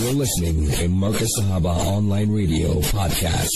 You're listening to Markaz Sahaba Online Radio Podcast.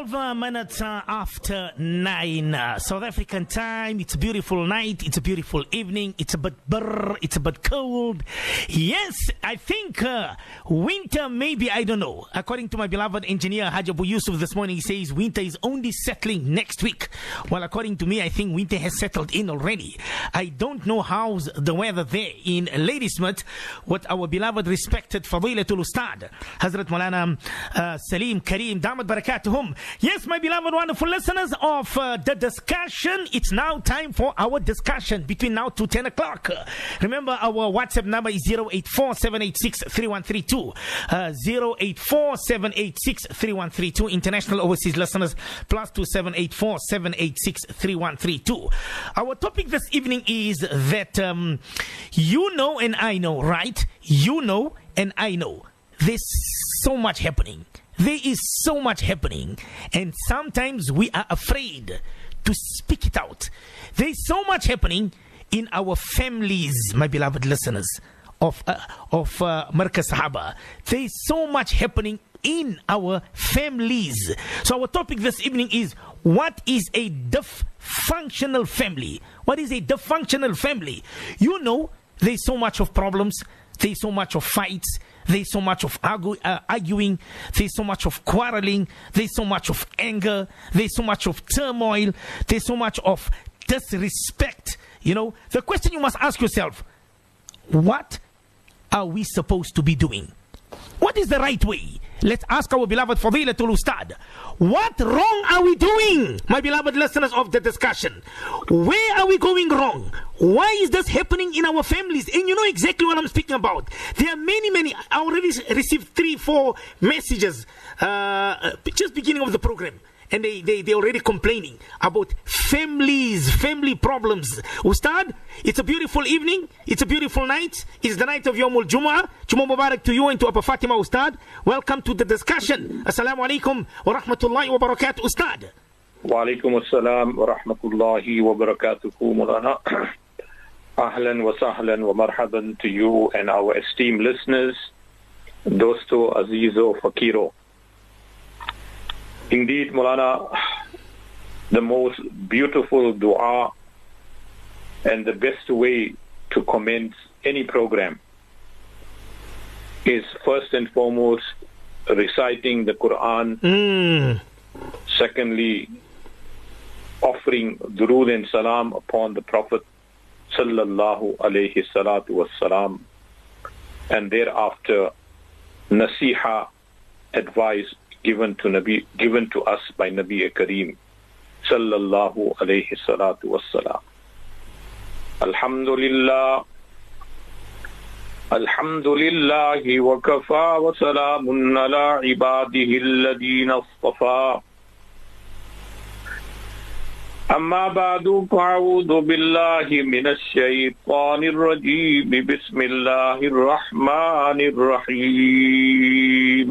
12 uh, minutes uh, after 9 uh, South African time. It's a beautiful night. It's a beautiful evening. It's a bit brr. It's a bit cold. Yes, I think uh, winter maybe, I don't know. According to my beloved engineer Hajabu Yusuf this morning, he says winter is only settling next week. Well, according to me, I think winter has settled in already. I don't know how's the weather there in Ladysmith. What our beloved respected Fadilatul Ustad, Hazrat Maulana uh, Salim Karim, Damat Barakatuhum. Yes, my beloved wonderful listeners of uh, the discussion, it's now time for our discussion between now to 10 o'clock. Remember, our WhatsApp number is 084 786 3132. Uh, 084 786 3132. International overseas listeners, plus 2784 786 3132. Our topic this evening is that um, you know and I know, right? You know and I know. There's so much happening. There is so much happening, and sometimes we are afraid to speak it out. There is so much happening in our families, my beloved listeners of uh, of uh, Markaz Sahaba. There is so much happening in our families. So our topic this evening is what is a dysfunctional family? What is a dysfunctional family? You know, there's so much of problems. There's so much of fights. There's so much of argue, uh, arguing. There's so much of quarreling. There's so much of anger. There's so much of turmoil. There's so much of disrespect. You know, the question you must ask yourself what are we supposed to be doing? What is the right way? Let's ask our beloved Fadilatul Ustad. What wrong are we doing, my beloved listeners of the discussion? Where are we going wrong? Why is this happening in our families? And you know exactly what I'm speaking about. There are many, many. I already received three, four messages uh, just beginning of the program and they, they, they already complaining about families, family problems. Ustad, it's a beautiful evening. It's a beautiful night. It's the night of Yomul Jumu'ah. Jumu'ah Mubarak to you and to Abba Fatima Ustad. Welcome to the discussion. Assalamu alaikum wa rahmatullahi wa barakatuh Ustad. Wa alaikum assalam wa rahmatullahi wa barakatuh Ahlan wa sahlan wa marhaban to you and our esteemed listeners. Dosto, Azizo, Fakiro. Indeed, Mulana, the most beautiful dua and the best way to commence any program is first and foremost reciting the Quran. Mm. Secondly, offering durood and salam upon the Prophet sallallahu alayhi salatu wassalam. And thereafter, nasiha, advice given to Nabi, given to us by Nabi Kareem sallallahu alayhi salatu wassalam. Alhamdulillah. الحمد لله وكفى وسلام على عباده الذين اصطفى أما بعد فأعوذ بالله من الشيطان الرجيم بسم الله الرحمن الرحيم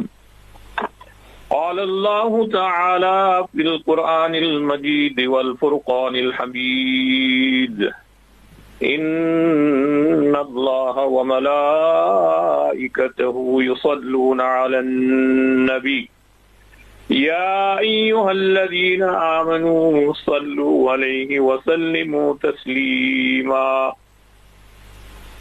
قال الله تعالى في القرآن المجيد والفرقان الحميد. إن الله وملائكته يصلون على النبي. يا أيها الذين آمنوا صلوا عليه وسلموا تسليما.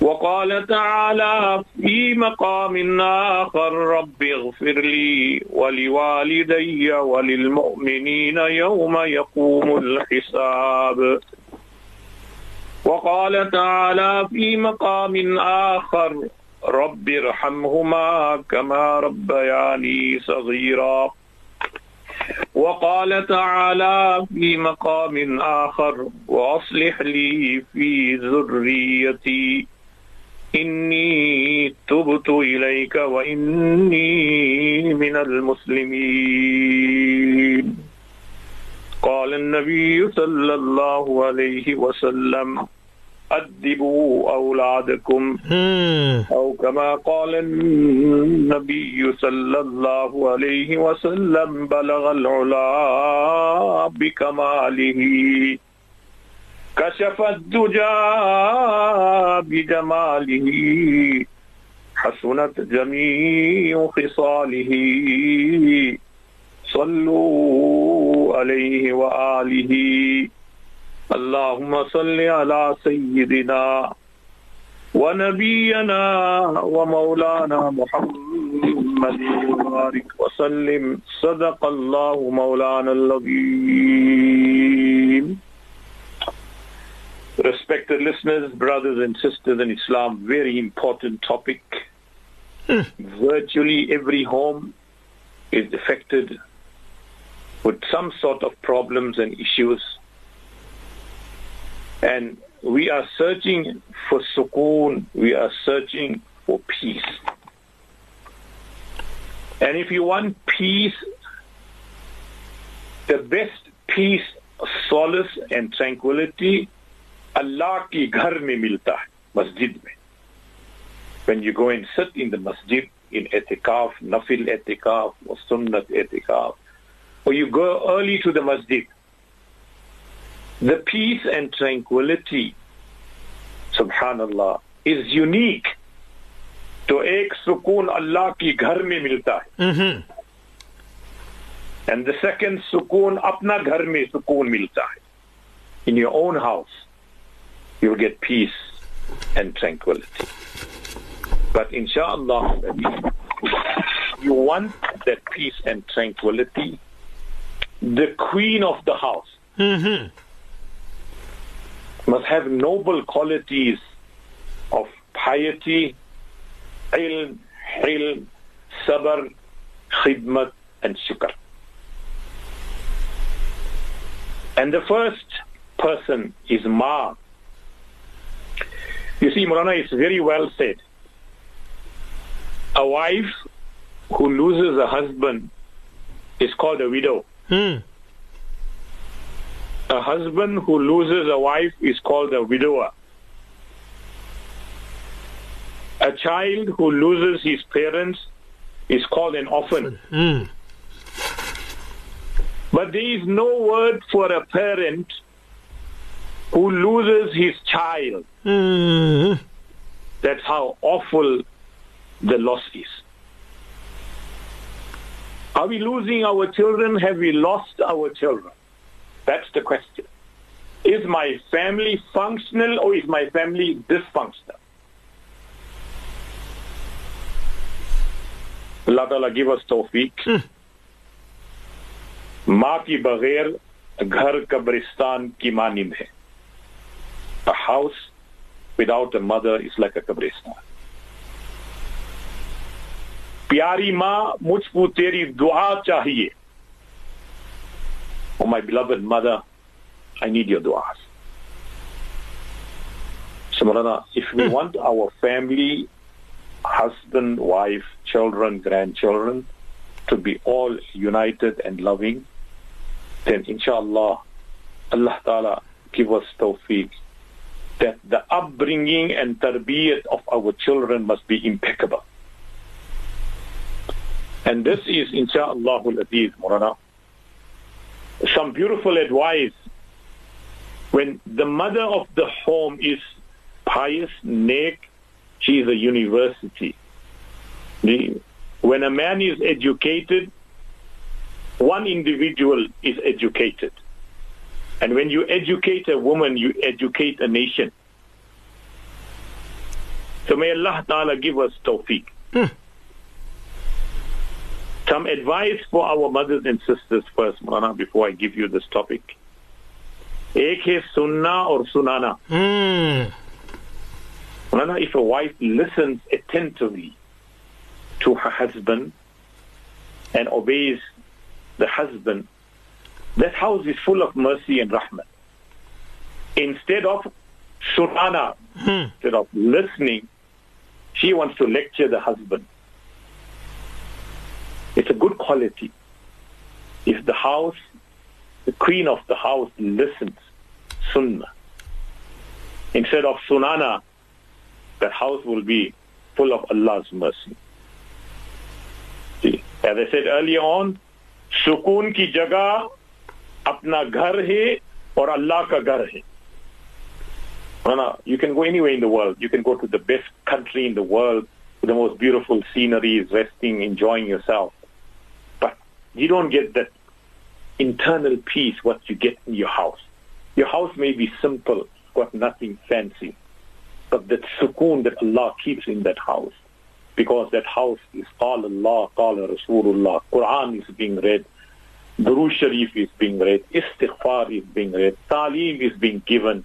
وقال تعالى في مقام آخر رب اغفر لي ولوالدي وللمؤمنين يوم يقوم الحساب. وقال تعالى في مقام آخر رب ارحمهما كما ربياني صغيرا. وقال تعالى في مقام آخر وأصلح لي في ذريتي. إني تبت إليك وإني من المسلمين. قال النبي صلى الله عليه وسلم أدبوا أولادكم. Mm. أو كما قال النبي صلى الله عليه وسلم بلغ العلا بكماله. كشف الدجى بجماله حسنت جميع خصاله. صلوا عليه وآله. اللهم صل على سيدنا ونبينا ومولانا محمد. وبارك وسلم. صدق الله مولانا العظيم. Respected listeners, brothers and sisters in Islam, very important topic. Hmm. Virtually every home is affected with some sort of problems and issues. And we are searching for sukoon, we are searching for peace. And if you want peace, the best peace, solace and tranquility اللہ کی گھر میں ملتا ہے مسجد میں. When you going ست ان دا مسجد ان احتکاف نفیل احتکاف سنت احتکاف اور you go early to the Masjid the face and tranquillity سبحان اللہ از یونیک تو ایک سکون اللہ کی گھر میں ملتا ہے. اینڈ دا سیکنڈ سکون اپنا گھر میں سکون ملتا ہے. In your own house house you'll get peace and tranquility. But inshallah you want that peace and tranquility the queen of the house Mm-hmm. must have noble qualities of piety ilm hilm sabr khidmat and shukr. And the first person is ma you see Murana is very well said a wife who loses a husband is called a widow Mm. a husband who loses a wife is called a widower. A child who loses his parents is called an orphan. Mm. But there is no word for a parent who loses his child. Mm. That's how awful the loss is. Are we losing our children? Have we lost our children? That's the question. Is my family functional or is my family dysfunctional? Allah Ta'ala give us tawfiq. माँ की बगैर घर कब्रिस्तान की मानिंद है A house without a mother is like a कब्रिस्तान प्यारी माँ मुझको तेरी दुआ चाहिए Oh my beloved mother, I need your du'as. So Maulana, if we want our family, husband, wife, children, grandchildren, to be all united and loving, then inshallah, Allah Ta'ala give us tawfiq that the upbringing and tarbiyat of our children must be impeccable. And this is insha'Allah, al-aziz, Maulana, some beautiful advice when the mother of the home is pious, neck, she is a university. When a man is educated, one individual is educated. And when you educate a woman, you educate a nation. So may Allah Ta'ala give us tawfiq. Hmm. Some advice for our mothers and sisters first, Marana, before I give you this topic. Ek hai sunna or sunana. Mm. Marana, if a wife listens attentively to her husband and obeys the husband, that house is full of mercy and rahmat. Instead of sunana, hmm. instead of listening, she wants to lecture the husband. It's a good quality. If the house, the queen of the house listens, sunnah, instead of sunana, that house will be full of Allah's mercy. See, as I said earlier on, सुकून की जगह अपना घर है और अल्लाह का घर है No, no, you can go anywhere in the world. You can go to the best country in the world. the most beautiful sceneries, resting, enjoying yourself. But you don't get that internal peace what you get in your house. Your house may be simple, got nothing fancy, but that sukoon that Allah keeps in that house, because that house is Qala Allah, Qala Rasulullah, Quran is being read, Durood Sharif is being read, Istighfar is being read, Talim is being given,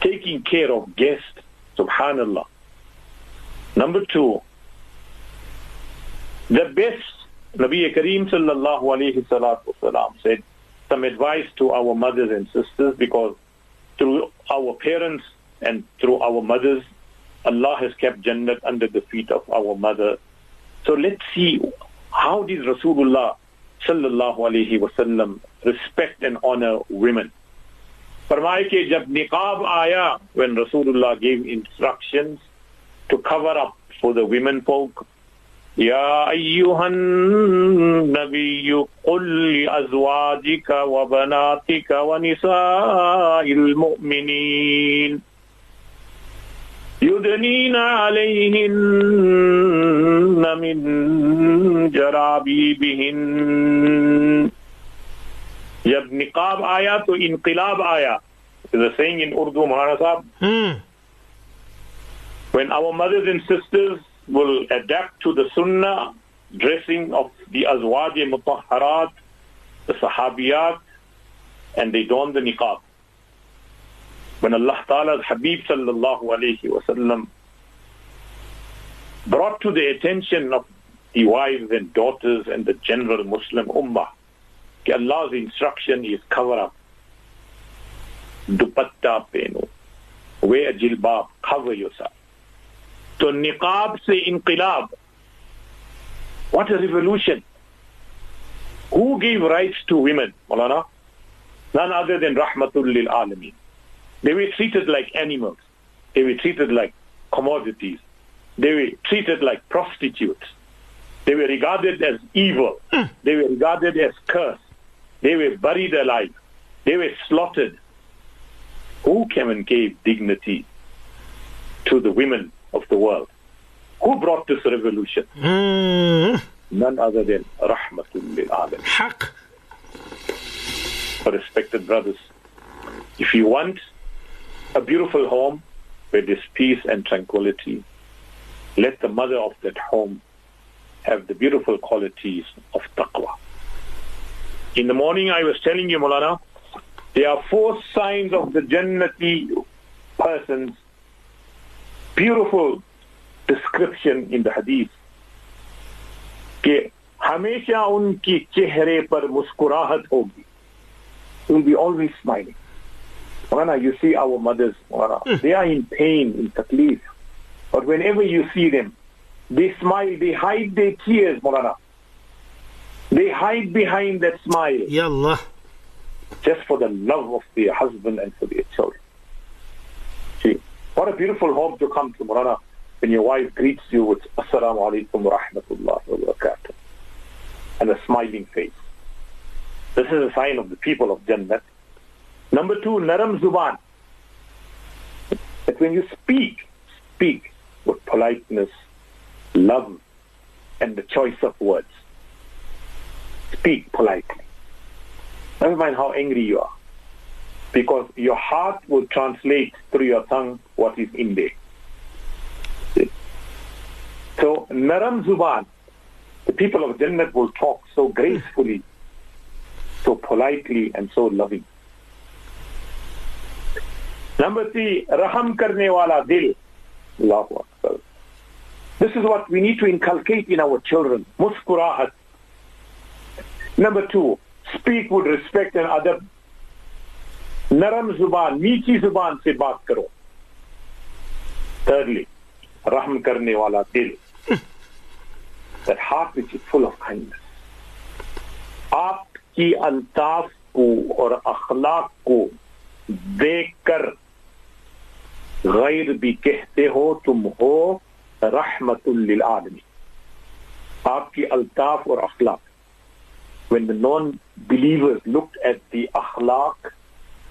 taking care of guests, Subhanallah. Number two, the best, Nabi Kareem sallallahu alayhi salatu wasalam said, some advice to our mothers and sisters because through our parents and through our mothers, Allah has kept Jannat under the feet of our mother. So let's see how did Rasulullah sallallahu alayhi wasallam respect and honor women. فرمائے کہ جب نقاب آیا when رسول اللہ gave instructions to cover up for the women folk يا أيها النبي قل لأزواجك وبناتك ونساء المؤمنين يدنين عليهن من جرابيبهن जब निकाब आया तो इनकलाब आया the saying in Urdu, Mahana Sahib, Hmm. when our mothers and sisters will adapt to the sunnah dressing of the azwaj mutahharat, the sahabiyat, and they don the niqab. When Allah Ta'ala's Habib sallallahu alayhi wasallam brought to the attention of the wives and daughters and the general Muslim ummah, कि Allah's instruction is cover up, dupatta pehno, wear jilbab, cover yourself. तो निकाब से इनकलाब what a revolution who gave rights to women Malana none other than rahmatul lil alamin they were treated like animals they were treated like commodities they were treated like prostitutes they were regarded as evil they were regarded as cursed they were buried alive they were slaughtered who came and gave dignity to the women of the world. Who brought this revolution? Hmm. None other than Rahmatul lil Alamin. Haq. Respected brothers, if you want a beautiful home where there's peace and tranquility, let the mother of that home have the beautiful qualities of taqwa. In the morning, I was telling you, Mulana, there are four signs of the Jannati persons beautiful description in the hadith कि हमेशा उनकी चेहरे पर मुस्कुराहट होगी will be always smiling Mwana, you see our mothers Mwana, they are in pain in taklif but whenever you see them they smile they hide their tears Mwana. they hide behind that smile Yallah. just for the love of their husband and for their children. See, what a beautiful home to come to, Murana, when your wife greets you with Assalamu alaikum wa rahmatullahi wa barakatuh and a smiling face. This is a sign of the people of Jannah. Number two, Naram Zuban. That when you speak, speak with politeness, love, and the choice of words. Speak politely. Never mind how angry you are. Because your heart will translate through your tongue what is in there. See? So, Naram Zuban, the people of Jannat will talk so gracefully, so politely, and so loving. Number three, Raham karne wala dil. Allahu Akbar. This is what we need to inculcate in our children. Muskurahat. Number two speak with respect and ادب نرم زبان نیچی زبان سے بات کرو. Thirdly رحم کرنے والا دل. ہاتھ ہارٹ وچ فل آف کائنڈنس آپ کی الطاف کو اور اخلاق کو دیکھ کر غیر بھی کہتے ہو تم ہو رحمت للعالمین. آپ کی الطاف اور اخلاق. when the non-believers looked at the akhlaq,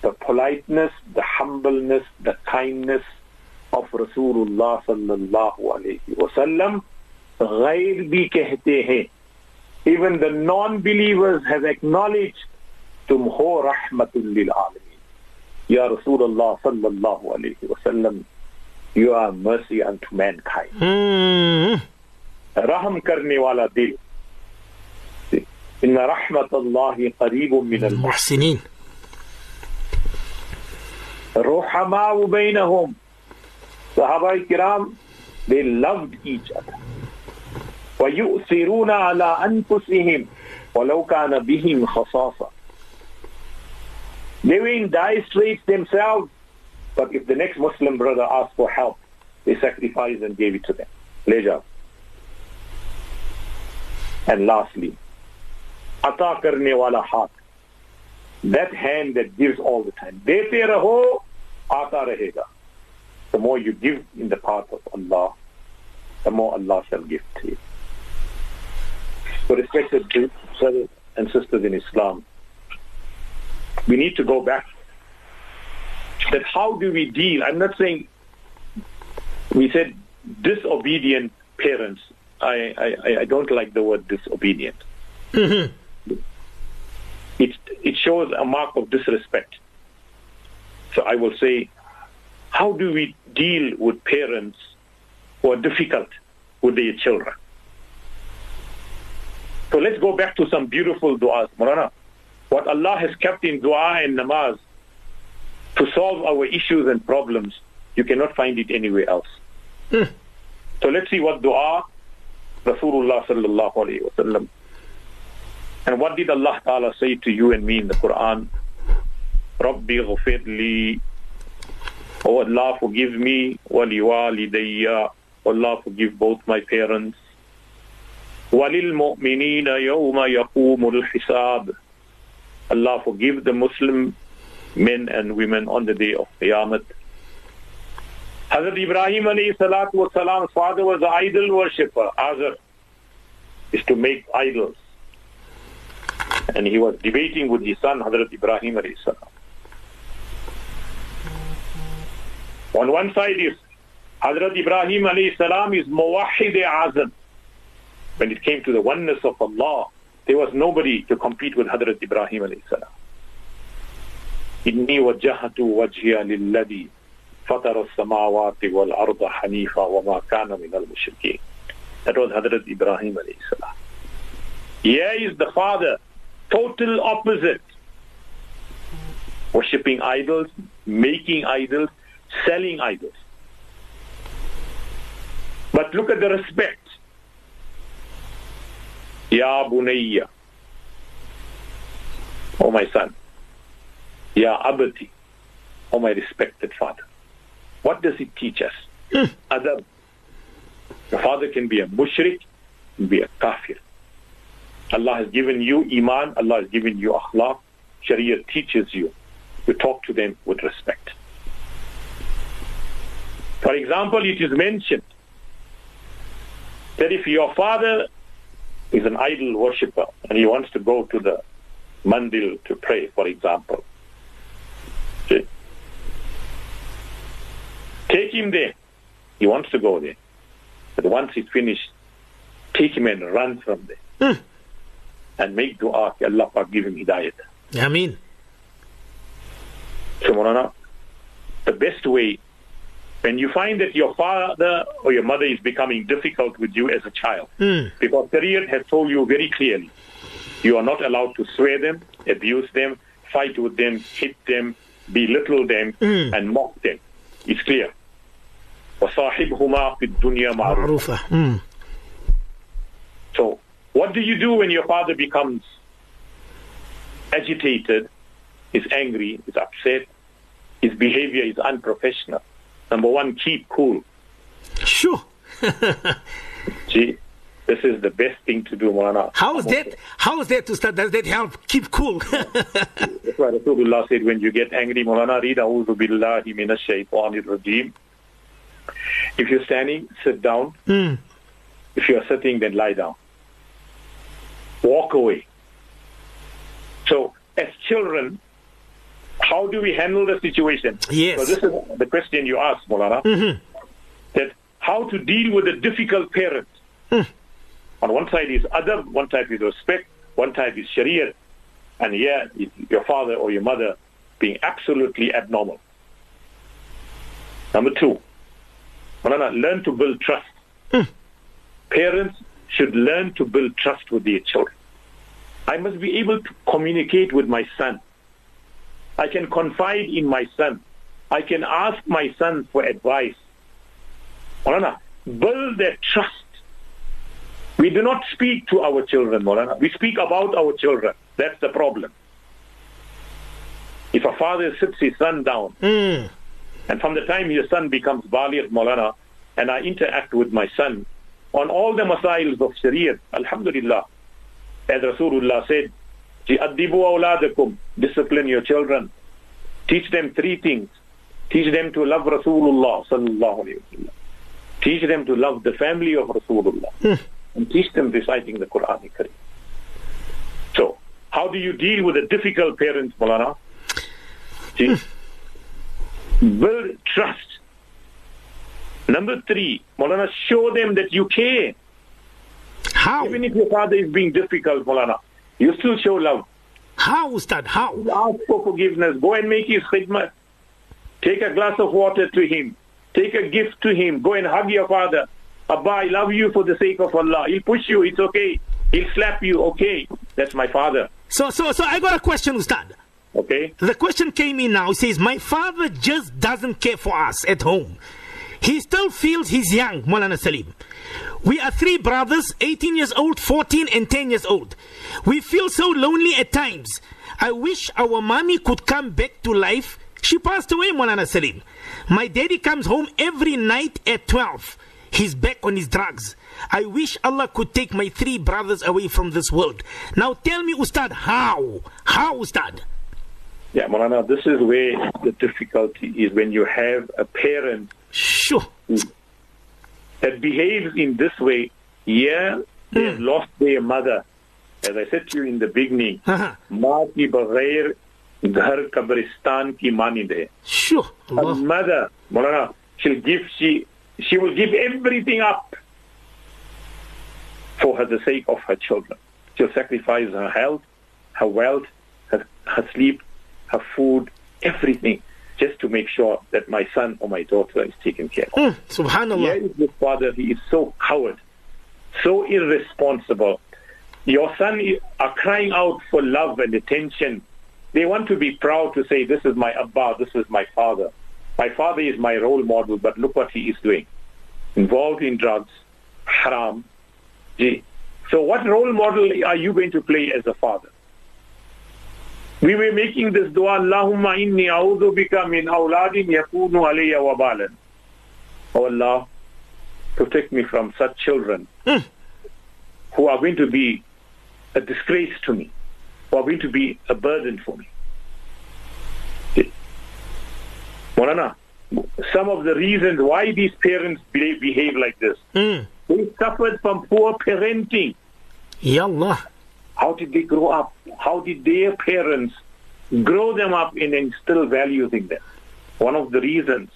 the politeness, the humbleness, the kindness of Rasulullah sallallahu alayhi wasallam, غير ہیں even the non-believers have acknowledged تم رحمت للعالمین یا رسول اللہ صلی اللہ علیہ وسلم you are mercy unto mankind. Hmm. رحم کرنے والا دل. إن رحمة الله قريب من المحسنين الرحماء بينهم صحابة الكرام they loved each other ويؤثرون على أنفسهم ولو كان بهم خصاصة They were in dire straits themselves but if the next Muslim brother asked for help they sacrificed and gave it to them. pleasure And lastly, karne wala haat. That hand that gives all the time. Dete raho, ata rahega. The more you give in the path of Allah, the more Allah shall give to you. So respected brothers and sisters in Islam, we need to go back that how do we deal? I'm not saying we said disobedient parents. I, I, I don't like the word disobedient. Mm-hmm. It, it shows a mark of disrespect. So I will say, how do we deal with parents who are difficult with their children? So let's go back to some beautiful du'as. Marana, what Allah has kept in dua and namaz to solve our issues and problems, you cannot find it anywhere else. Hmm. So let's see what dua Rasulullah sallallahu alayhi wa sallam. And what did Allah Ta'ala say to you and me in the Quran? Rabbi ghafir li. Oh Allah forgive me. Wali walidayya. Allah forgive both my parents. وَلِلْمُؤْمِنِينَ يَوْمَ يَقُومُ الْحِسَابِ Allah forgive the Muslim men and women on the day of Qiyamah. Hazrat Ibrahim alayhi salatu was salam's father was an idol worshipper. Azar is to make idols. And he was debating with his son, Hazrat Ibrahim alayhi salam. On one side is Hazrat Ibrahim alayhi salam is muwahid azam. When it came to the oneness of Allah, there was nobody to compete with Hazrat Ibrahim alayhi salam. إني وجهت وجهي للذي فطر السماوات والأرض حنيفا وما كان من المشركين. That was Hazrat Ibrahim alayhi salam. Here is the father, total opposite. Worshipping idols, making idols, selling idols. But look at the respect. Ya Bunayya. Oh my son. Ya Abati. Oh my respected father. What does it teach us? Hmm. Adab. Your father can be a mushrik, can be a kafir. Allah has given you iman, Allah has given you akhlaq. Sharia teaches you to talk to them with respect. For example, it is mentioned that if your father is an idol worshipper and he wants to go to the mandir to pray, for example, take him there. He wants to go there. But once he's finished, take him and run from there. Hmm And make dua, Allah Pak give him hidayat. Ameen. So, Maulana, the best way, when you find that your father or your mother is becoming difficult with you as a child, because Shariat has told you very clearly, you are not allowed to swear them, abuse them, fight with them, hit them, belittle them, and mock them. It's clear. وَصَاحِبْهُمَا فِي الدُّنْيَا مَعْرُوفًا Rufa. Mm. So, what do you do when your father becomes agitated, is angry, is upset, his behavior is unprofessional? Number one, keep cool. Sure. See, this is the best thing to do, Mulana. How is that? How is that to start? Does that help? Keep cool. That's why Rasulullah said, when you get angry, Mulana, read A'udhu Billahi Minash Shaitanir Rajeem. If you're standing, sit down. Mm. If you're sitting, then lie down. Walk away. So, as children, how do we handle the situation? Yes. So this is the question you asked, Molana. Mm-hmm. that how to deal with a difficult parent. Hmm. On one side is adab, one side is respect, one side is sharia, and here your father or your mother being absolutely abnormal. Number two, Malana, learn to build trust. Hmm. Parents should learn to build trust with their children. I must be able to communicate with my son. I can confide in my son. I can ask my son for advice. Malana, build that trust. We do not speak to our children, Malana. We speak about our children. That's the problem. If a father sits his son down, Mm. and from the time your son becomes Baligh Maulana, and I interact with my son on all the masails of Sharia, Alhamdulillah, as Rasulullah said, "Ji'addibu awladakum," discipline your children, teach them three things, teach them to love Rasulullah sallallahu alaihi wasallam, teach them to love the family of Rasulullah, hmm. and teach them reciting the Quran. So, how do you deal with a difficult parent, Malana? See, hmm. build trust. Number three, Maulana, show them that you care. How? Even if your father is being difficult, Maulana, you still show love. How, Ustad? How? Ask for forgiveness. Go and make his khidmat. Take a glass of water to him. Take a gift to him. Go and hug your father. Abba, I love you for the sake of Allah. He'll push you. It's okay. He'll slap you. Okay. That's my father. So, so, so I got a question, Ustad. Okay. The question came in now. He says, My father just doesn't care for us at home. He still feels he's young, Molana Salim. We are three brothers, 18 years old, 14, and 10 years old. We feel so lonely at times. I wish our mommy could come back to life. She passed away, Molana Salim. My daddy comes home every night at 12. He's back on his drugs. I wish Allah could take my three brothers away from this world. Now tell me, Ustad, how? How, Ustad? Yeah, Molana, this is where the difficulty is when you have a parent Sure. that behaves in this way, yeah, they have lost their mother. As I said to you in the beginning, Uh-huh. माँ की बगैर घर कब्रिस्तान की मानिंद है. Sure. A Allah. mother, Maulana, she'll give she she will give everything up for her the sake of her children. She'll sacrifice her health, her wealth, her, her sleep, her food, everything, just to make sure that my son or my daughter is taken care of. Mm, Subhanallah. Here is your father. He is so coward, so irresponsible. Your son are crying out for love and attention. They want to be proud to say, "This is my Abba. This is my father. My father is my role model." But look what he is doing: involved in drugs, haram. Gee. So, what role model are you going to play as a father? We were making this dua, Allahumma inni a'udhu bika min awladin yakunu alayya wabalan. Oh Allah, protect me from such children who are going to be a disgrace to me, who are going to be a burden for me. Morana, some of the reasons why these parents behave like this, Mm. they suffered from poor parenting. Ya Allah. How did they grow up? How did their parents grow them up and instill values in them? One of the reasons.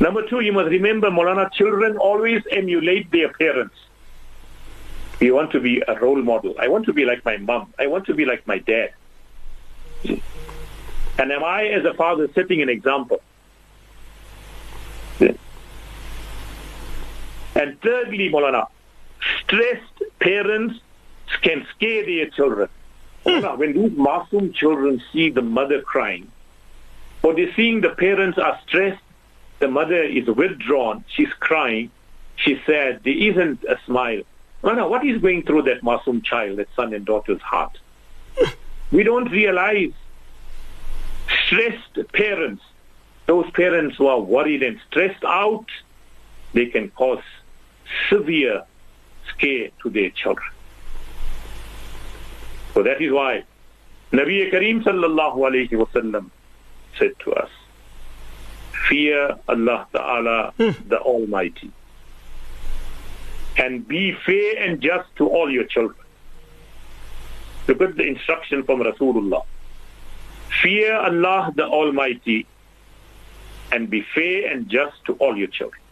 Number two, you must remember, Molana, children always emulate their parents. You want to be a role model. I want to be like my mom. I want to be like my dad. And am I, as a father, setting an example? And thirdly, Molana, stressed parents can scare their children. Hmm. Molana, when these Masoom children see the mother crying, or they're seeing the parents are stressed, the mother is withdrawn, she's crying, she's sad, there isn't a smile. Molana, what is going through that Masoom child, that son and daughter's heart? We don't realize stressed parents, those parents who are worried and stressed out, they can cause severe scare to their children. So that is why Nabi Kareem sallallahu alayhi wasallam said to us, fear Allah Ta'ala hmm. the Almighty and be fair and just to all your children. Look at the instruction from Rasulullah. Fear Allah the Almighty and be fair and just to all your children,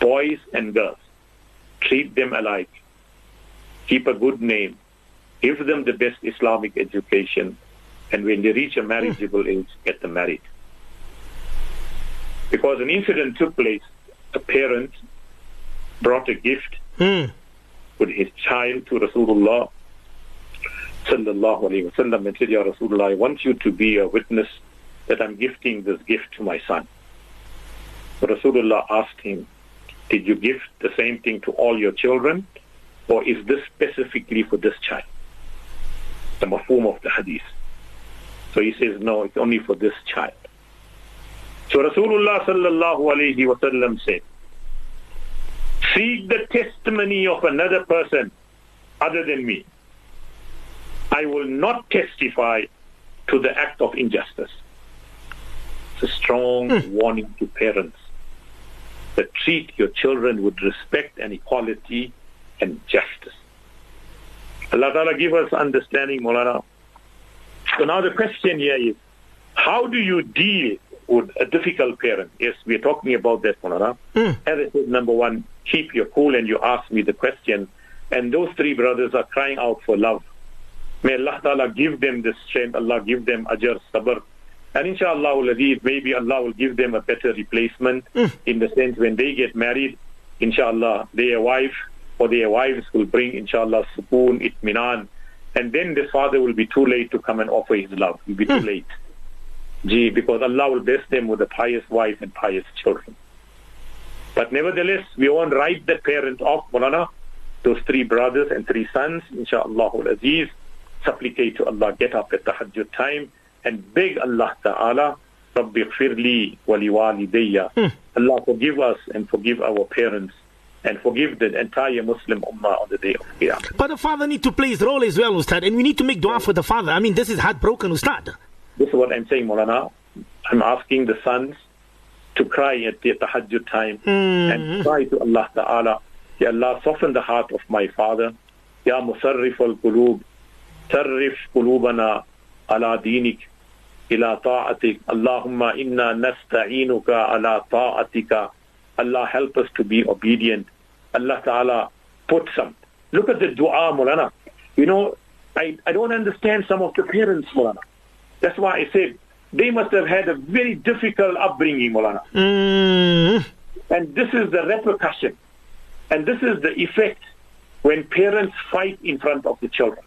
boys and girls. Treat them alike. Keep a good name. Give them the best Islamic education. And when they reach a marriageable age, get them married. Because an incident took place, a parent brought a gift Mm. with his child to Rasulullah sallallahu alayhi wasallam and said, Ya Rasulullah, I want you to be a witness that I'm gifting this gift to my son. So Rasulullah asked him, Did you give the same thing to all your children? Or is this specifically for this child? The mafhum of the hadith. So he says, No, it's only for this child. So Rasulullah sallallahu alayhi wasallam said, Seek the testimony of another person other than me. I will not testify to the act of injustice. It's a strong hmm. warning to parents that treat your children with respect and equality and justice. Allah Ta'ala give us understanding, Molana. So now the question here is, how do you deal with a difficult parent? Yes, we're talking about that, Molana. Hmm. As I said, number one, keep your cool and you ask me the question. And those three brothers are crying out for love. May Allah Ta'ala give them the strength, Allah give them ajr, sabr. And inshallah, maybe Allah will give them a better replacement hmm. in the sense when they get married, inshallah, their wife or their wives will bring, inshallah, sukoon, itminan. And then the father will be too late to come and offer his love. He'll be too hmm. late. Gee, because Allah will bless them with a pious wife and pious children. But nevertheless, we won't write the parent off, Mulana. Those three brothers and three sons, inshallah al-Aziz, supplicate to Allah, get up at tahajjud time and beg Allah Ta'ala, Rabbi gfirli wali walidayya. Hmm. Allah forgive us and forgive our parents and forgive the entire Muslim ummah on the day of Qiyamah. But the father need to play his role as well, Ustad, and we need to make dua for the father. I mean, this is heartbroken, Ustad. This is what I'm saying, Molana. I'm asking the sons to cry at the tahajjud time and hmm. cry to Allah Ta'ala. Ya Allah, soften the heart of my father. Ya Musarrif al-Qulub, sarrif qulubana ala dinik ila ta'atik. Allahumma inna nasta'inuka ala ta'atika. Allah help us to be obedient. Allah Ta'ala put some. Look at the dua, Mulana. You know, I, I don't understand some of the parents, Mulana. That's why I said they must have had a very difficult upbringing, Mulana. Mm. And this is the repercussion. And this is the effect when parents fight in front of the children.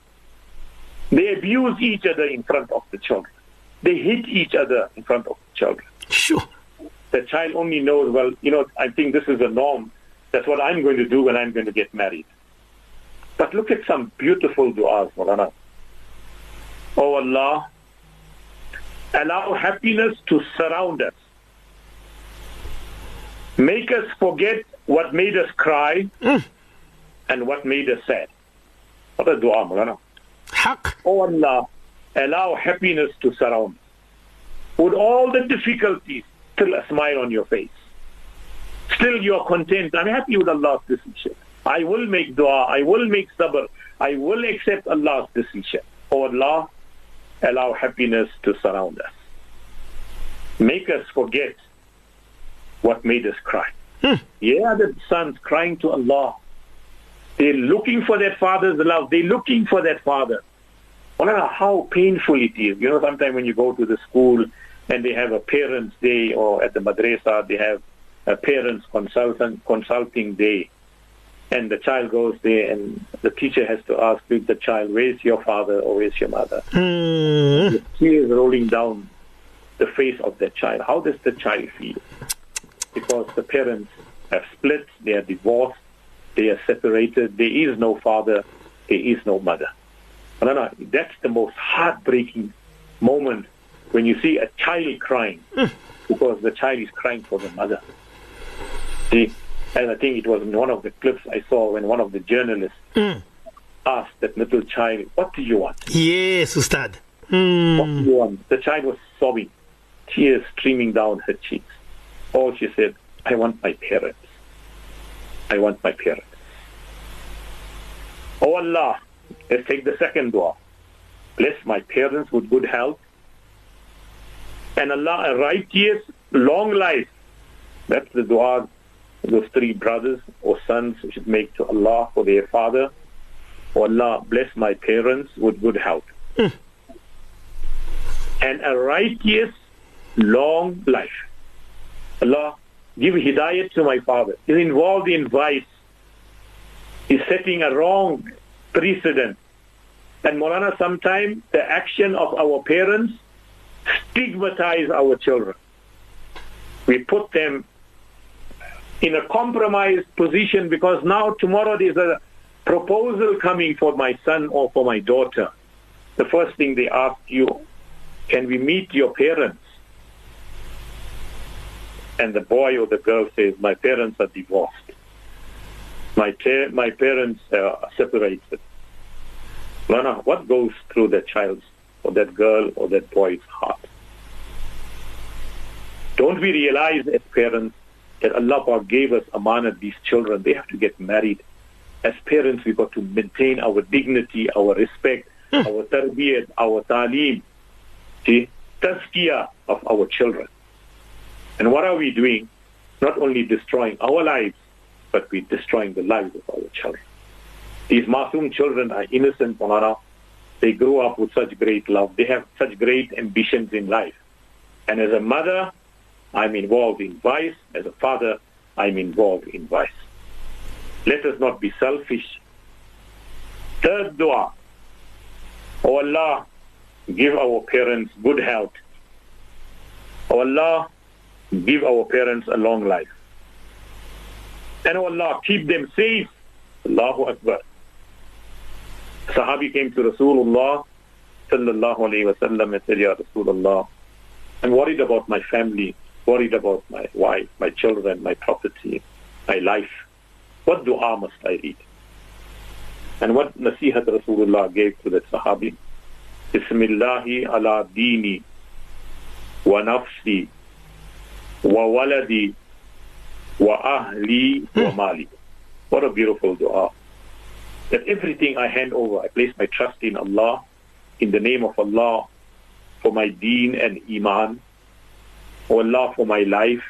They abuse each other in front of the children. They hit each other in front of the children. Sure. The child only knows, well, you know, I think this is a norm. That's what I'm going to do when I'm going to get married. But look at some beautiful du'as, Mulana. Oh Allah, allow happiness to surround us. Make us forget what made us cry mm. and what made us sad. What a dua, Mulana. Haq. Oh Allah, allow happiness to surround us. With all the difficulties, still a smile on your face. Still you're content. I'm happy with Allah's decision. I will make dua. I will make sabr. I will accept Allah's decision. Oh Allah, allow happiness to surround us. Make us forget what made us cry. Hmm. Yeah, the sons crying to Allah. They're looking for their father's love. They're looking for that father. I don't know how painful it is. You know, sometimes when you go to the school and they have a parents' day or at the madrasa they have a parents consultant consulting day and the child goes there and the teacher has to ask the child, where's your father or where's your mother? Mm. The tears rolling down the face of that child. How does the child feel? Because the parents have split, they are divorced, they are separated, there is no father, there is no mother. No, no, that's the most heartbreaking moment when you see a child crying because the child is crying for the mother. See, and I think it was in one of the clips I saw when one of the journalists asked that little child, "What do you want? Yes, Ustad. What Mm. do you want?" The child was sobbing, tears streaming down her cheeks. All she said, "I want my parents. I want my parents." Oh Allah, let's take the second dua. Bless my parents with good health. And Allah, right tears, long life. That's the dua those three brothers or sons should make to Allah for their father. Oh Allah, bless my parents with good health. Mm. And a righteous, long life. Allah, give hidayat to my father. He's involved in vice. He's setting a wrong precedent. And Molana, sometimes the action of our parents stigmatize our children. We put them in a compromised position because now tomorrow there's a proposal coming for my son or for my daughter. The first thing they ask you, can we meet your parents? And the boy or the girl says, my parents are divorced. My, ta- my parents are separated. Lana, what goes through that child's or that girl or that boy's heart? Don't we realize as parents that Allah gave us amanat, these children, they have to get married. As parents, we've got to maintain our dignity, our respect, hmm. our tarbiyat, our talim, the tazkiyah of our children. And what are we doing? Not only destroying our lives, but we're destroying the lives of our children. These Masoom children are innocent, Malana. They grow up with such great love. They have such great ambitions in life. And as a mother, I'm involved in vice. As a father, I'm involved in vice. Let us not be selfish. Third dua. Oh Allah, give our parents good health. Oh Allah, give our parents a long life. And oh Allah, keep them safe. Allahu Akbar. Sahabi came to Rasulullah sallallahu alayhi wa sallam and said, Ya Rasulullah, I'm worried about my family worried about my wife, my children, my property, my life. What dua must I read? And what nasihat Rasulullah gave to that Sahabi? Bismillahi ala dini wa nafsi wa waladi wa ahli wa hmm. mali. What a beautiful dua. That everything I hand over, I place my trust in Allah, in the name of Allah, for my deen and iman, O Allah, for my life,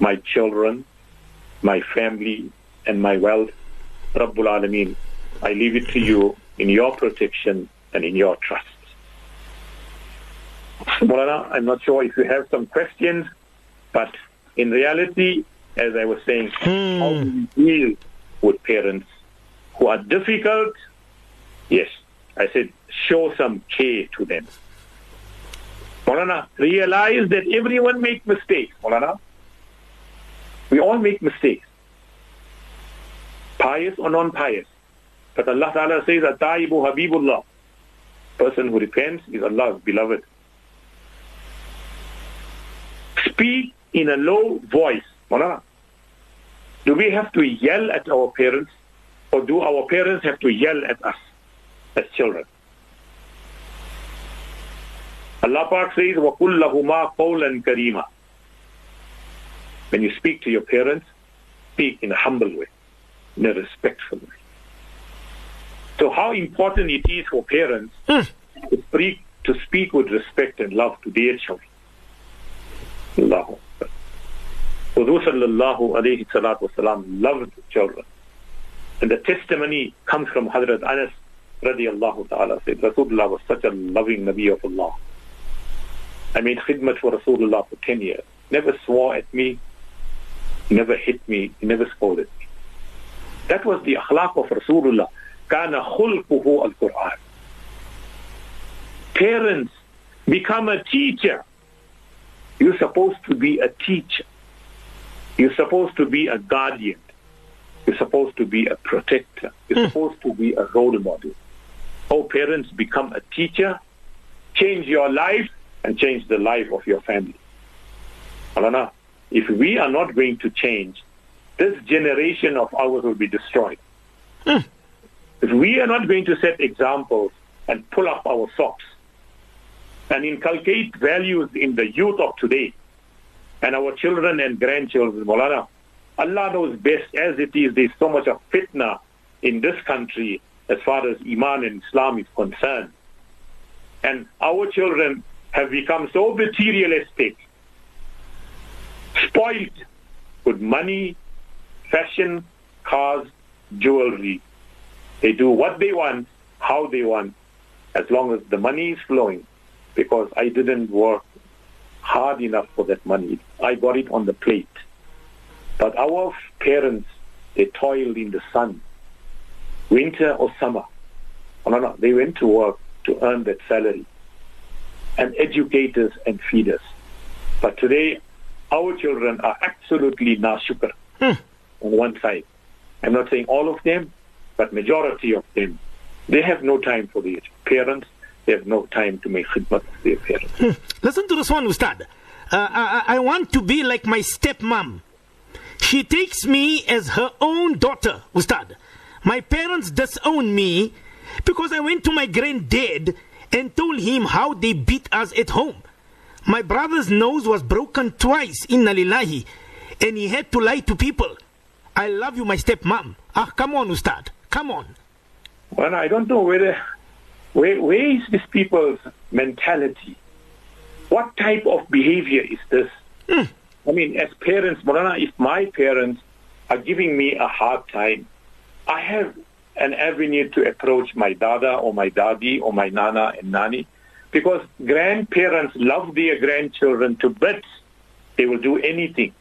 my children, my family, and my wealth, Rabbul Alameen, I leave it to you in your protection and in your trust. I'm not sure if you have some questions, but in reality, as I was saying, hmm. how do we deal with parents who are difficult? Yes, I said, show some care to them. Maulana, realize that everyone makes mistakes, Maulana. We all make mistakes. Pious or non-pious. But Allah Ta'ala says, Ataibu Habibullah. Person who repents is Allah's beloved. Speak in a low voice. Maulana. Do we have to yell at our parents or do our parents have to yell at us as children? Allah Pak says, وَقُلْ لَهُمَا قَوْلًا كَرِيمًا When you speak to your parents, speak in a humble way, in a respectful way. So how important it is for parents mm. to, speak, to speak with respect and love to their children. Allahu Hudu sallallahu wasalam loved children. And the testimony comes from Hazrat Anas radiallahu ta'ala said, Rasulullah was such a loving Nabi of Allah. I made khidmat for Rasulullah for 10 years. Never swore at me, never hit me, never scolded me. That was the akhlaq of Rasulullah. Kana khulquhu al-Quran. Parents, become a teacher. You're supposed to be a teacher. You're supposed to be a guardian. You're supposed to be a protector. You're mm. supposed to be a role model. Oh, parents, become a teacher. Change your life and change the life of your family. Alana, if we are not going to change, this generation of ours will be destroyed. Hmm. If we are not going to set examples and pull up our socks and inculcate values in the youth of today and our children and grandchildren, Molana, Allah knows best as it is. There's so much of fitna in this country as far as Iman and Islam is concerned. And our children have become so materialistic spoiled with money, fashion, cars, jewelry. They do what they want, how they want, as long as the money is flowing. Because I didn't work hard enough for that money. I got it on the plate. But our parents, they toiled in the sun, winter or summer. Oh, no, no, they went to work to earn that salary and educators and feeders. But today, our children are absolutely nashukar Hmm. on one side. I'm not saying all of them, but majority of them. They have no time for their parents. They have no time to make khidmat of their parents. Listen to this one, Ustad. Uh, I, I I want to be like my stepmom. She takes me as her own daughter, Ustad. My parents disown me because I went to my granddad and told him how they beat us at home. My brother's nose was broken twice, inna lillahi, and he had to lie to people. I love you, my stepmom. Ah, come on, Ustad. Come on. Well, I don't know whether where, where is this people's mentality? What type of behavior is this? Hmm. I mean, as parents, Morana, if my parents are giving me a hard time, I have an avenue to approach my dada or my daddy or my nana and nani because grandparents love their grandchildren to bits. They will do anything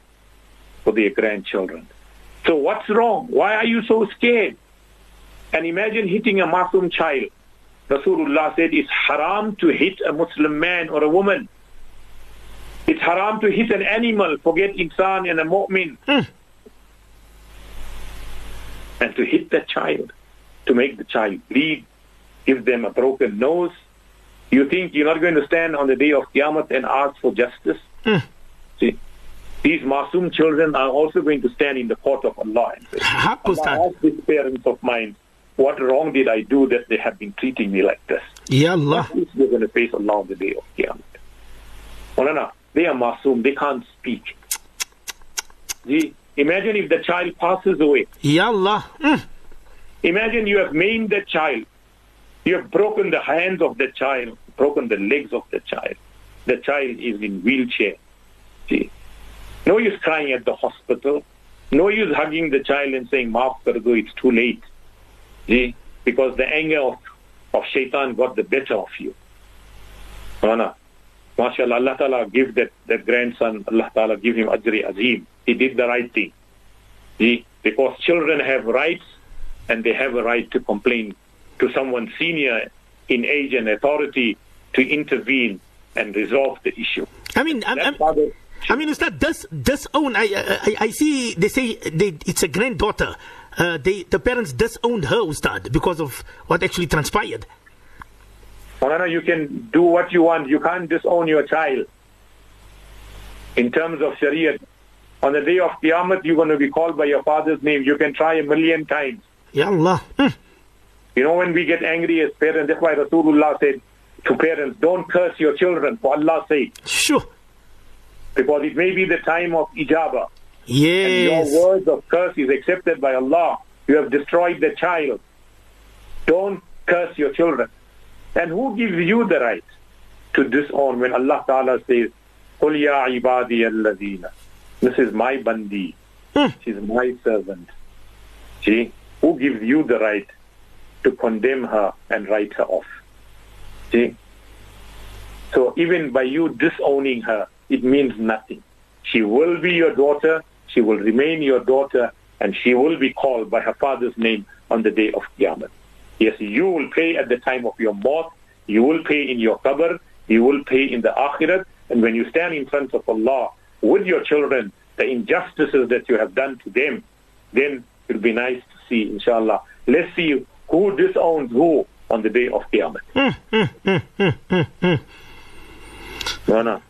for their grandchildren. So what's wrong? Why are you so scared? And imagine hitting a Muslim child. Rasulullah said it's haram to hit a Muslim man or a woman. It's haram to hit an animal, forget insan and a mu'min. Hmm. And to hit that child, to make the child bleed, give them a broken nose. You think you're not going to stand on the day of Qiyamah and ask for justice? Hmm. See, these Masoom children are also going to stand in the court of Allah and say, Allah, Ustad. ask these parents of mine, what wrong did I do that they have been treating me like this? Ya Allah. They're going to face Allah on the day of Qiyamah. Mulana, they are Masoom, they can't speak. See, imagine if the child passes away. Ya Allah. Mm. Imagine you have maimed the child. You have broken the hands of the child, broken the legs of the child. The child is in wheelchair. See, no use crying at the hospital. No use hugging the child and saying, Maaf kar do, it's too late. See, because the anger of, of shaitan got the better of you. Mana, MashaAllah, Allah Ta'ala give that, that grandson, Allah Ta'ala give him ajri azim. He did the right thing. See, because children have rights and they have a right to complain to someone senior in age and authority to intervene and resolve the issue. I mean, I'm, That I'm, I mean, Ustad, does disown? I, I I see. They say they, it's a granddaughter. Uh, they the parents disowned her, Ustad, because of what actually transpired. Maulana, you can do what you want. You can't disown your child. In terms of Sharia, on the day of Qiyamah, you're going to be called by your father's name. You can try a million times. Ya Allah. Mm. You know, when we get angry as parents, that's why Rasulullah said to parents, don't curse your children for Allah's sake, Sure. because it may be the time of ijabah. And Yes. your words of curse is accepted by Allah. You have destroyed the child. Don't curse your children. And who gives you the right to disown when Allah Ta'ala says, قُلْ يَا عِبَادِيَ الَّذِينَ This is my bandi. She's my servant. See? Who gives you the right to condemn her and write her off? See? So even by you disowning her, it means nothing. She will be your daughter, she will remain your daughter, and she will be called by her father's name on the day of Qiyamah. Yes, you will pay at the time of your maut, you will pay in your qabr, you will pay in the akhirat, and when you stand in front of Allah with your children, the injustices that you have done to them, then it will be nice to see, inshallah. Let's see who disowns who on the day of Qiyamah. Hmm, hmm, hmm, no, no.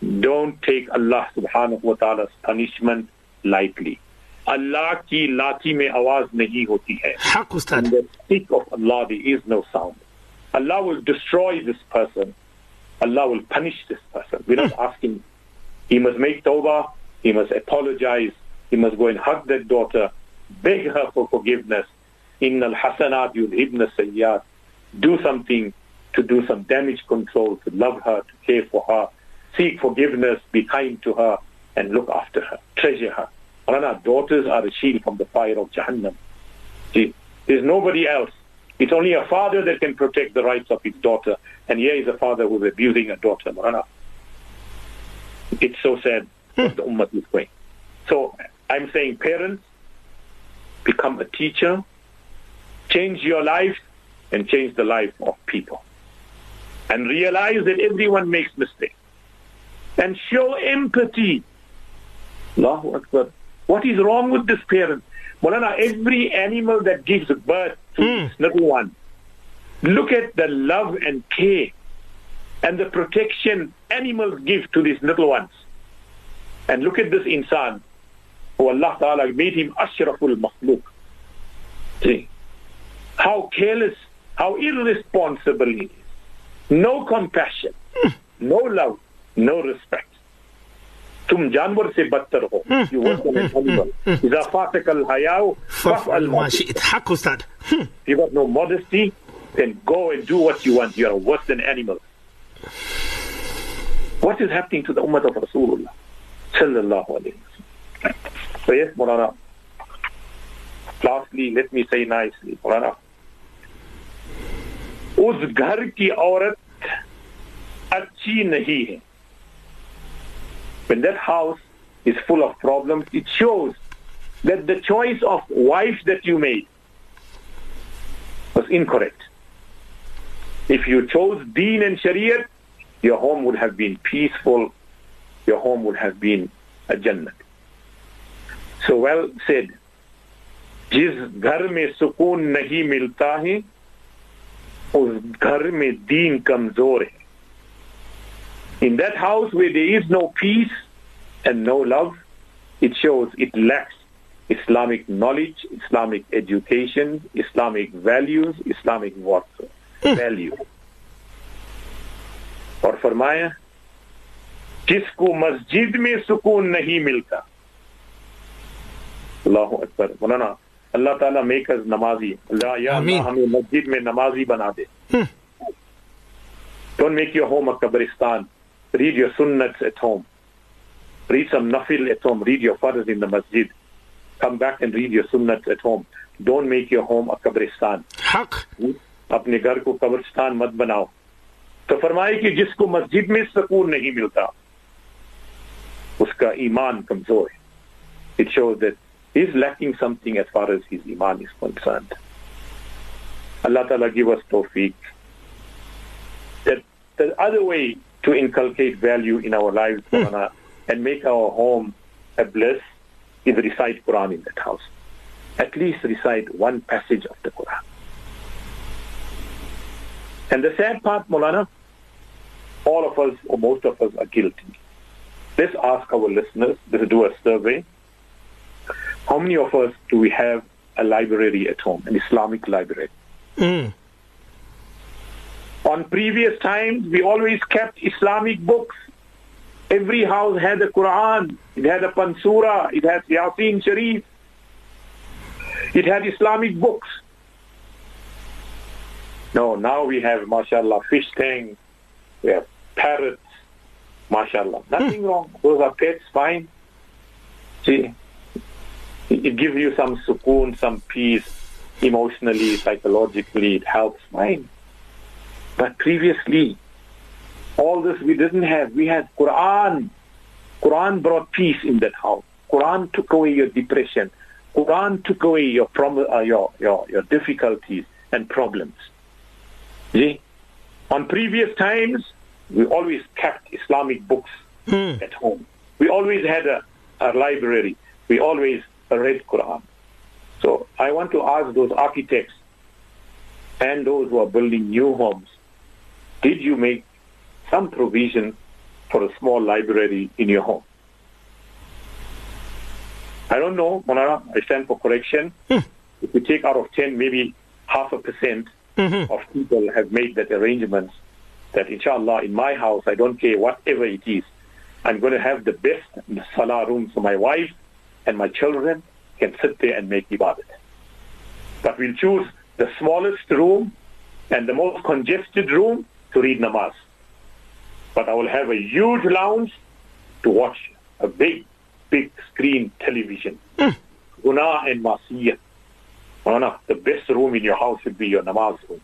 Don't take Allah subhanahu wa ta'ala's punishment lightly. Allah ki lati mein awaz nahi hoti hai. Haq, In the stick of Allah there is no sound. Allah will destroy this person. Allah will punish this person. We're not hmm. asking. He must make tawbah. He must apologize. He must go and hug that daughter, beg her for forgiveness. Inna al-hasanat yudhibna sayyat. Do something to do some damage control, to love her, to care for her, seek forgiveness, be kind to her, and look after her, treasure her. Our daughters are a shield from the fire of Jahannam. See, there's nobody else. It's only a father that can protect the rights of his daughter. And here is a father who's abusing a daughter, Marana. It's so sad the ummah is going. So I'm saying parents, become a teacher, change your life, and change the life of people. And realize that everyone makes mistakes. And show empathy. Allahu Akbar. What is wrong with this parent? Mulana, every animal that gives birth to mm. little one, look at the love and care and the protection animals give to these little ones. And look at this insan, who Allah Ta'ala made him ashraful makhluk. See, how careless, how irresponsible he is. No compassion, no love, no respect. You work on an animal. Iza faatik al hayao, faf al you have no modesty, then go and do what you want. You are worse than animals. What is happening to the Ummah of Rasulullah? Sallallahu alayhi wa So yes, Murana. Lastly, let me say nicely, Murana. उस घर की औरत अच्छी नहीं है when that house is full of problems, it shows that the choice of wife that you made was incorrect. If you chose Deen and Shariah, your home would have been peaceful, your home would have been a Jannah. So well said. जिस घर में सुकून नहीं मिलता है उस घर में दीन कमजोर है in that house where there is no peace and no love, it shows it lacks Islamic knowledge, Islamic education, Islamic values, Islamic what value. और फरमाया जिसको मस्जिद में सुकून नहीं मिलता अल्लाह अकबर मौलाना अल्लाह ताला मेक अस नमाजी अल्लाह या हमें मस्जिद में नमाजी बना दे Don't make your home a kabristan. Read your sunnats at home. Read some nafil at home. Read your fards in the masjid. Come back and read your sunnats at home. Don't make your home a kabristan. हक अपने घर को कब्रिस्तान मत बनाओ तो फरमाए कि जिसको मस्जिद में सकून नहीं मिलता उसका ईमान कमजोर है It shows that he is lacking something as far as his iman is concerned. Allah Ta'ala give us tawfiq. That the other way to inculcate value in our lives mm. and make our home a bliss is recite Quran in that house. At least recite one passage of the Quran. And the sad part, Molana, all of us or most of us are guilty. Let's ask our listeners, let's do a survey. How many of us do we have a library at home, an Islamic library? Mm. On previous times, we always kept Islamic books. Every house had a Quran, it had a Pansura, it had Yasin Sharif, it had Islamic books. No, now we have, mashallah, fish tanks, we have parrots, mashallah. Hmm. Nothing wrong. Those are pets, fine. See, it gives you some sukoon, some peace, emotionally, psychologically, it helps, fine. But previously, all this we didn't have. We had Quran. Quran brought peace in that house. Quran took away your depression. Quran took away your prom- uh, your, your your difficulties and problems. See? On previous times, we always kept Islamic books Hmm. at home. We always had a, a library. We always read Quran. So I want to ask those architects and those who are building new homes, did you make some provision for a small library in your home? I don't know, Monara, I stand for correction. If you take out of 10, maybe half a percent Mhm. of people have made that arrangement that inshallah in my house, I don't care whatever it is, I'm going to have the best salah room so my wife and my children can sit there and make ibadat. But we'll choose the smallest room and the most congested room to read namaz. But I will have a huge lounge to watch a big big screen television. Hmm. Guna and masiyah. Maulana, the best room in your house should be your namaz room.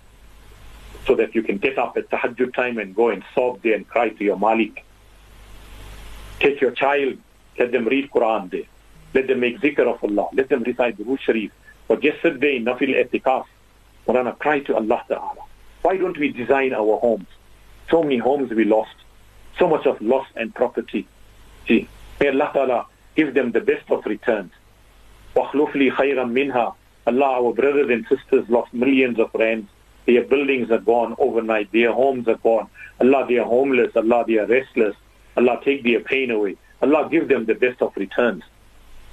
So that you can get up at tahajjud time and go and sob there and cry to your Malik. Take your child, let them read Quran there. Let them make zikr of Allah. Let them recite the Sharif. Or just sit there in Nafil Etikaf. Maulana, cry to Allah Ta'ala. Why don't we design our homes? So many homes we lost. So much of loss and property. See, may Allah Ta'ala give them the best of returns. وَخْلُفْ لِي خَيْرًا مِنْهَا Allah, our brothers and sisters lost millions of rands. Their buildings are gone overnight. Their homes are gone. Allah, they are homeless. Allah, they are restless. Allah, take their pain away. Allah, give them the best of returns.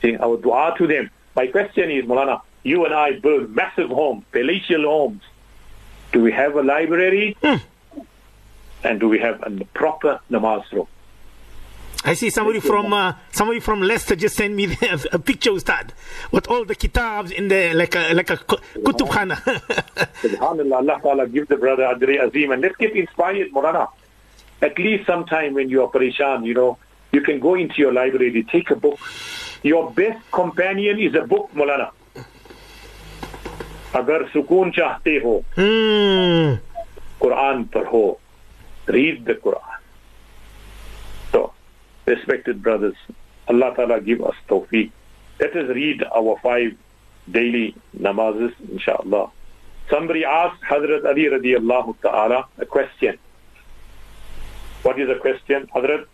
See, our dua to them. My question is, Mulana, you and I build massive homes, palatial homes. do we have a library? And do we have a proper namaz room? I see somebody from uh, somebody from Leicester just sent me the, a picture, Ustad, with all the kitabs in the like a like a ku- kutub khana. Subhanallah, Allah Ta'ala give the brother ajri Azim and let's get inspired, Morana. At least sometime when you are parishan, you know, you can go into your library, take a book. Your best companion is a book, Molana. اگر سکون چاہتے ہو hmm. قرآن پڑھو read the قرآن تو respected brothers اللہ تعالیٰ give us توفیق۔ Let us read over five daily نماز ان شاء اللہ سمبری آس حضرت علی رضی اللہ تعالی question what is a question حضرت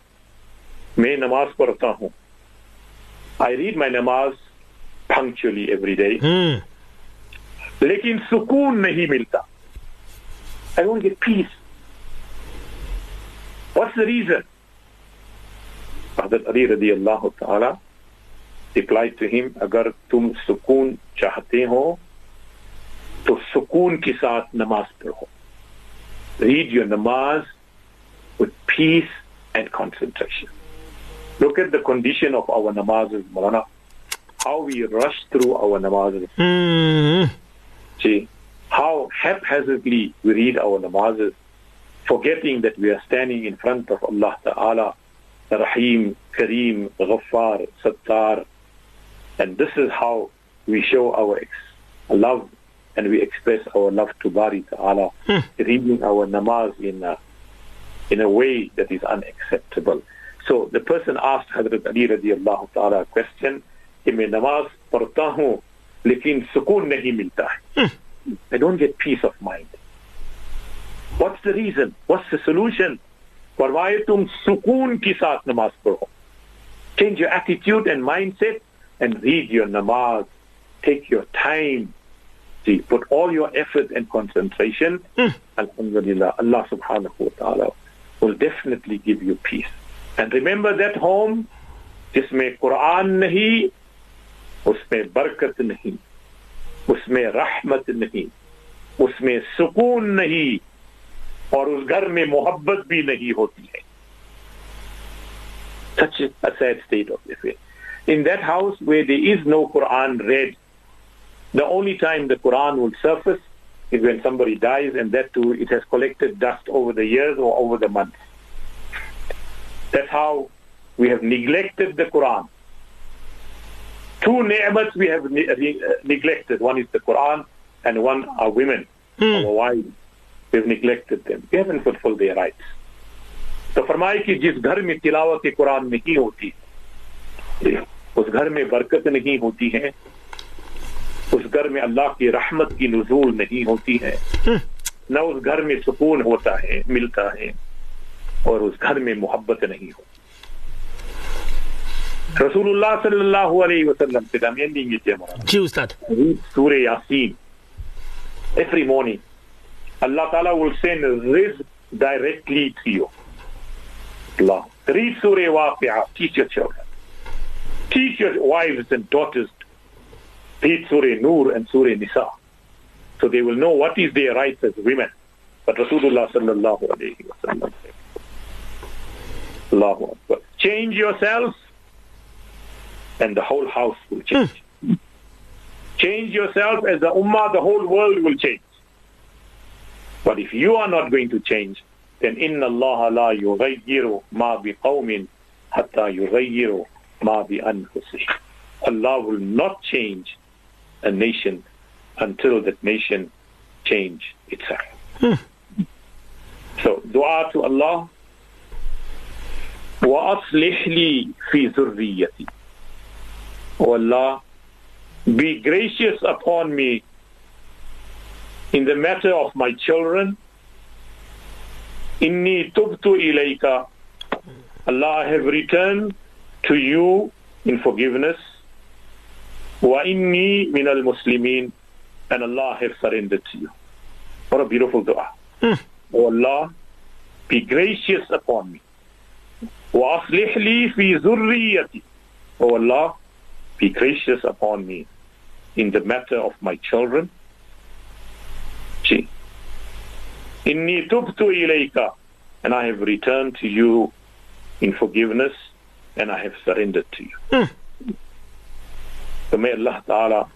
میں نماز پڑھتا ہوں۔ آئی ریڈ مائی نماز فنکچولی ایوری ڈے لیکن سکون نہیں ملتا۔ I want get peace what's the reason حضرت علی رضی اللہ تعالی ریپلائی ٹو ہم اگر تم سکون چاہتے ہو، تو سکون کے ساتھ نماز پڑھو۔ ریڈ یور نماز with peace and concentration look at the condition of our نماز مولانا how we rush through our نماز See, how haphazardly we read our namazes, forgetting that we are standing in front of Allah Ta'ala, Rahim, Kareem, Ghaffar, Sattar. And this is how we show our love and we express our love to Bari Ta'ala, hmm. reading our namaz in a, in a way that is unacceptable. So the person asked Hazrat Ali radiallahu ta'ala a question, namaz parta लेकिन सुकून नहीं मिलता है I don't get peace of mind. What's the reason? What's the solution? फरमाए तुम सुकून के साथ नमाज पढ़ो. Change your attitude and mindset and read your namaz. Take your time. See, put all your effort and concentration. Alhamdulillah, Allah subhanahu wa ta'ala will definitely give you peace. And remember that home, जिसमें कुरान नहीं उसमें बरकत नहीं उसमें रहमत नहीं उसमें सुकून नहीं और उस घर में मोहब्बत भी नहीं होती है such a, a sad state of affairs. In that house where there is no Quran read, the only time the Quran will surface is when somebody dies, and that too it has collected dust over the years or over the months. That's how we have neglected the Quran. two ni'mat we have ne- re- uh, neglected. One is the Quran and one are women, hmm. our wives. We've neglected them. We haven't fulfilled their rights. تو فرمائے کہ جس گھر میں تلاوت قرآن نہیں ہوتی اس گھر میں برکت نہیں ہوتی ہے اس گھر میں اللہ کی رحمت کی نزول نہیں ہوتی ہے نہ اس گھر میں سکون ہوتا ہے ملتا ہے اور اس گھر میں محبت نہیں ہوتی ரசூலுல்லா சல்லாஹு அலி வசல்லம் también din este Sí, Ustad. Surah Yasin. Every morning, Allah Ta'ala will send this directly to you. Allah. Read Surah Waqi'ah. Teach your children. Teach your wives and daughters. Read Surah Nur and Surah Nisa. So they will know what is their rights as women. But Rasulullah sallallahu alaihi wasallam sallam Allahu Akbar. Change yourself and the whole house will change. Change yourself as the ummah, the whole world will change. But if you are not going to change, then inna Allah la yughayyiru ma biqawmin hatta yughayyiru ma bi anfusihim. Allah will not change a nation until that nation change itself. So dua to Allah وأصلح لي في ذريتي O Allah, be gracious upon me in the matter of my children. Inni tubtu ilayka. Allah, I have returned to you in forgiveness. Wa inni min al muslimin. And Allah, I have surrendered to you. What a beautiful dua. O Allah, be gracious upon me. وأصلح لي في ذريتي O Allah, be gracious upon me in the matter of my children. See, Inni tubtu ilayka, and I have returned to you in forgiveness, and I have surrendered to you. Hmm. So may Allah Ta'ala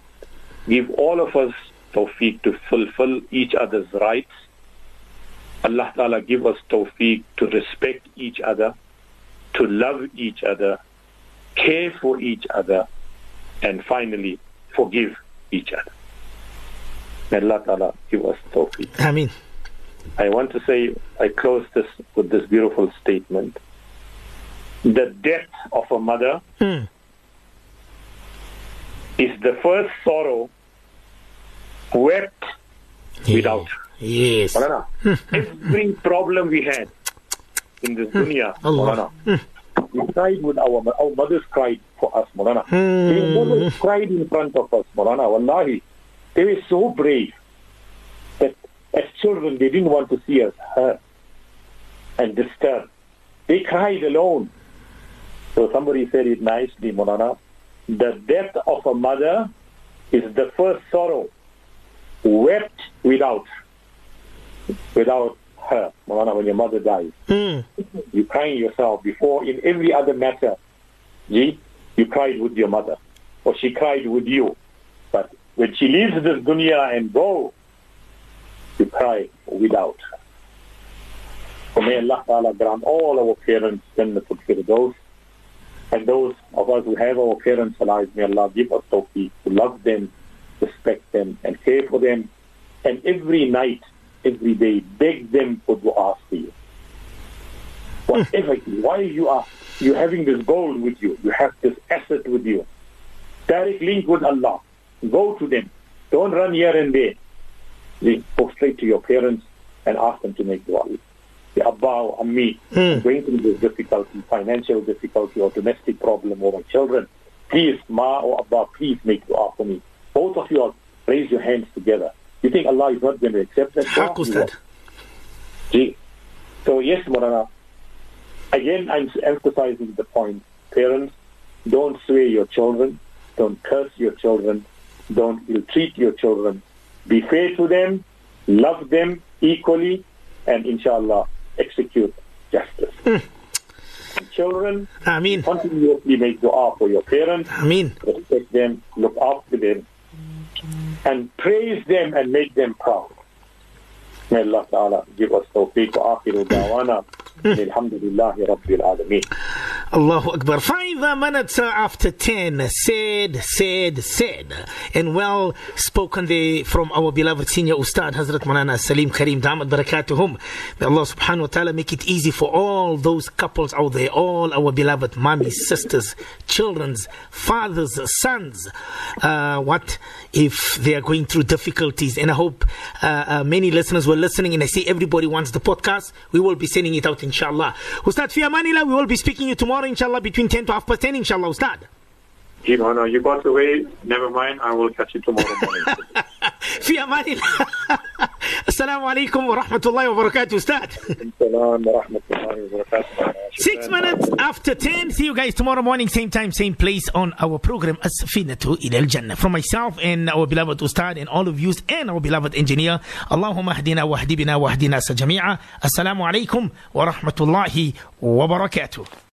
give all of us tawfiq to fulfill each other's rights. Allah Ta'ala give us tawfiq to respect each other, to love each other, care for each other, and finally forgive each other. May Allah Ta'ala give us tawfiq. Ameen. I want to say, I close this with this beautiful statement. The death of a mother Mm. is the first sorrow wept without. Yes. Maulana, every problem we had in this dunya, Allah. Maulana, we cried with our our mothers cried for us, Maulana. They never cried in front of us, Maulana. Wallahi, they were so brave that as children they didn't want to see us hurt and disturbed. They cried alone. So somebody said it nicely, Maulana. The death of a mother is the first sorrow wept without without her. Maulana, when your mother dies, Mm. you crying yourself before in every other matter. Gee, you cried with your mother, or she cried with you. But when she leaves this dunya and go, you cry without her. So may Allah Ta'ala grant all our parents Jannatul Firdaus. And those of us who have our parents alive, may Allah give us tawfiq to love them, respect them, and care for them. And every night, every day, beg them for dua for you. Whatever, why you are you having this gold with you, you have this asset with you. Direct link with Allah. Go to them. Don't run here and there. They Go straight to your parents and ask them to make dua. The Abba or Ammi Hmm. going through this difficulty, financial difficulty or domestic problem or my children, please, Ma or Abba, please make dua for me. Both of you raise your hands together. You think Allah is not going to accept that dua? Haq, He Ustad. will. Gee. So yes, Morana. Again, I'm emphasizing the point. Parents, don't sway your children. Don't curse your children. Don't ill-treat your children. Be fair to them. Love them equally. And inshallah, execute justice. Hmm. And children, mean, continuously make dua for your parents. I mean, Respect them. Look after them. And praise them and make them proud. May Allah Ta'ala give us tawfiq wa akhiru da'wana. Alhamdulillahi Rabbil Alameen. Allahu Akbar. Five minutes after 10. Said, said, said. And well spoken there from our beloved senior Ustad Hazrat Manana Sarrim Karim Damat Barakatuhum. May Allah subhanahu wa ta'ala make it easy for all those couples out there, all our beloved mummies, sisters, children's, fathers, sons. Uh, what if they are going through difficulties? And I hope uh, uh, many listeners were listening and I see everybody wants the podcast. We will be sending it out inshallah. Ustad Fia Manila, we will be speaking you tomorrow inshallah between 10 to half past 10 inshallah Ustad Gee, no, no, you got away. Never mind. I will catch you tomorrow morning. في امان الله السلام عليكم ورحمه الله وبركاته استاذ Salam wa rahmatullahi wa barakatuh. Six minutes after 10. See you guys tomorrow morning, same time, same place on our program As-Safinatu ila al-Jannah. From myself and our beloved Ustad and all of you and our beloved engineer, Allahumma hdina wa hdibina wa hdina sa jami'a. Assalamu alaikum wa rahmatullahi wa barakatuh.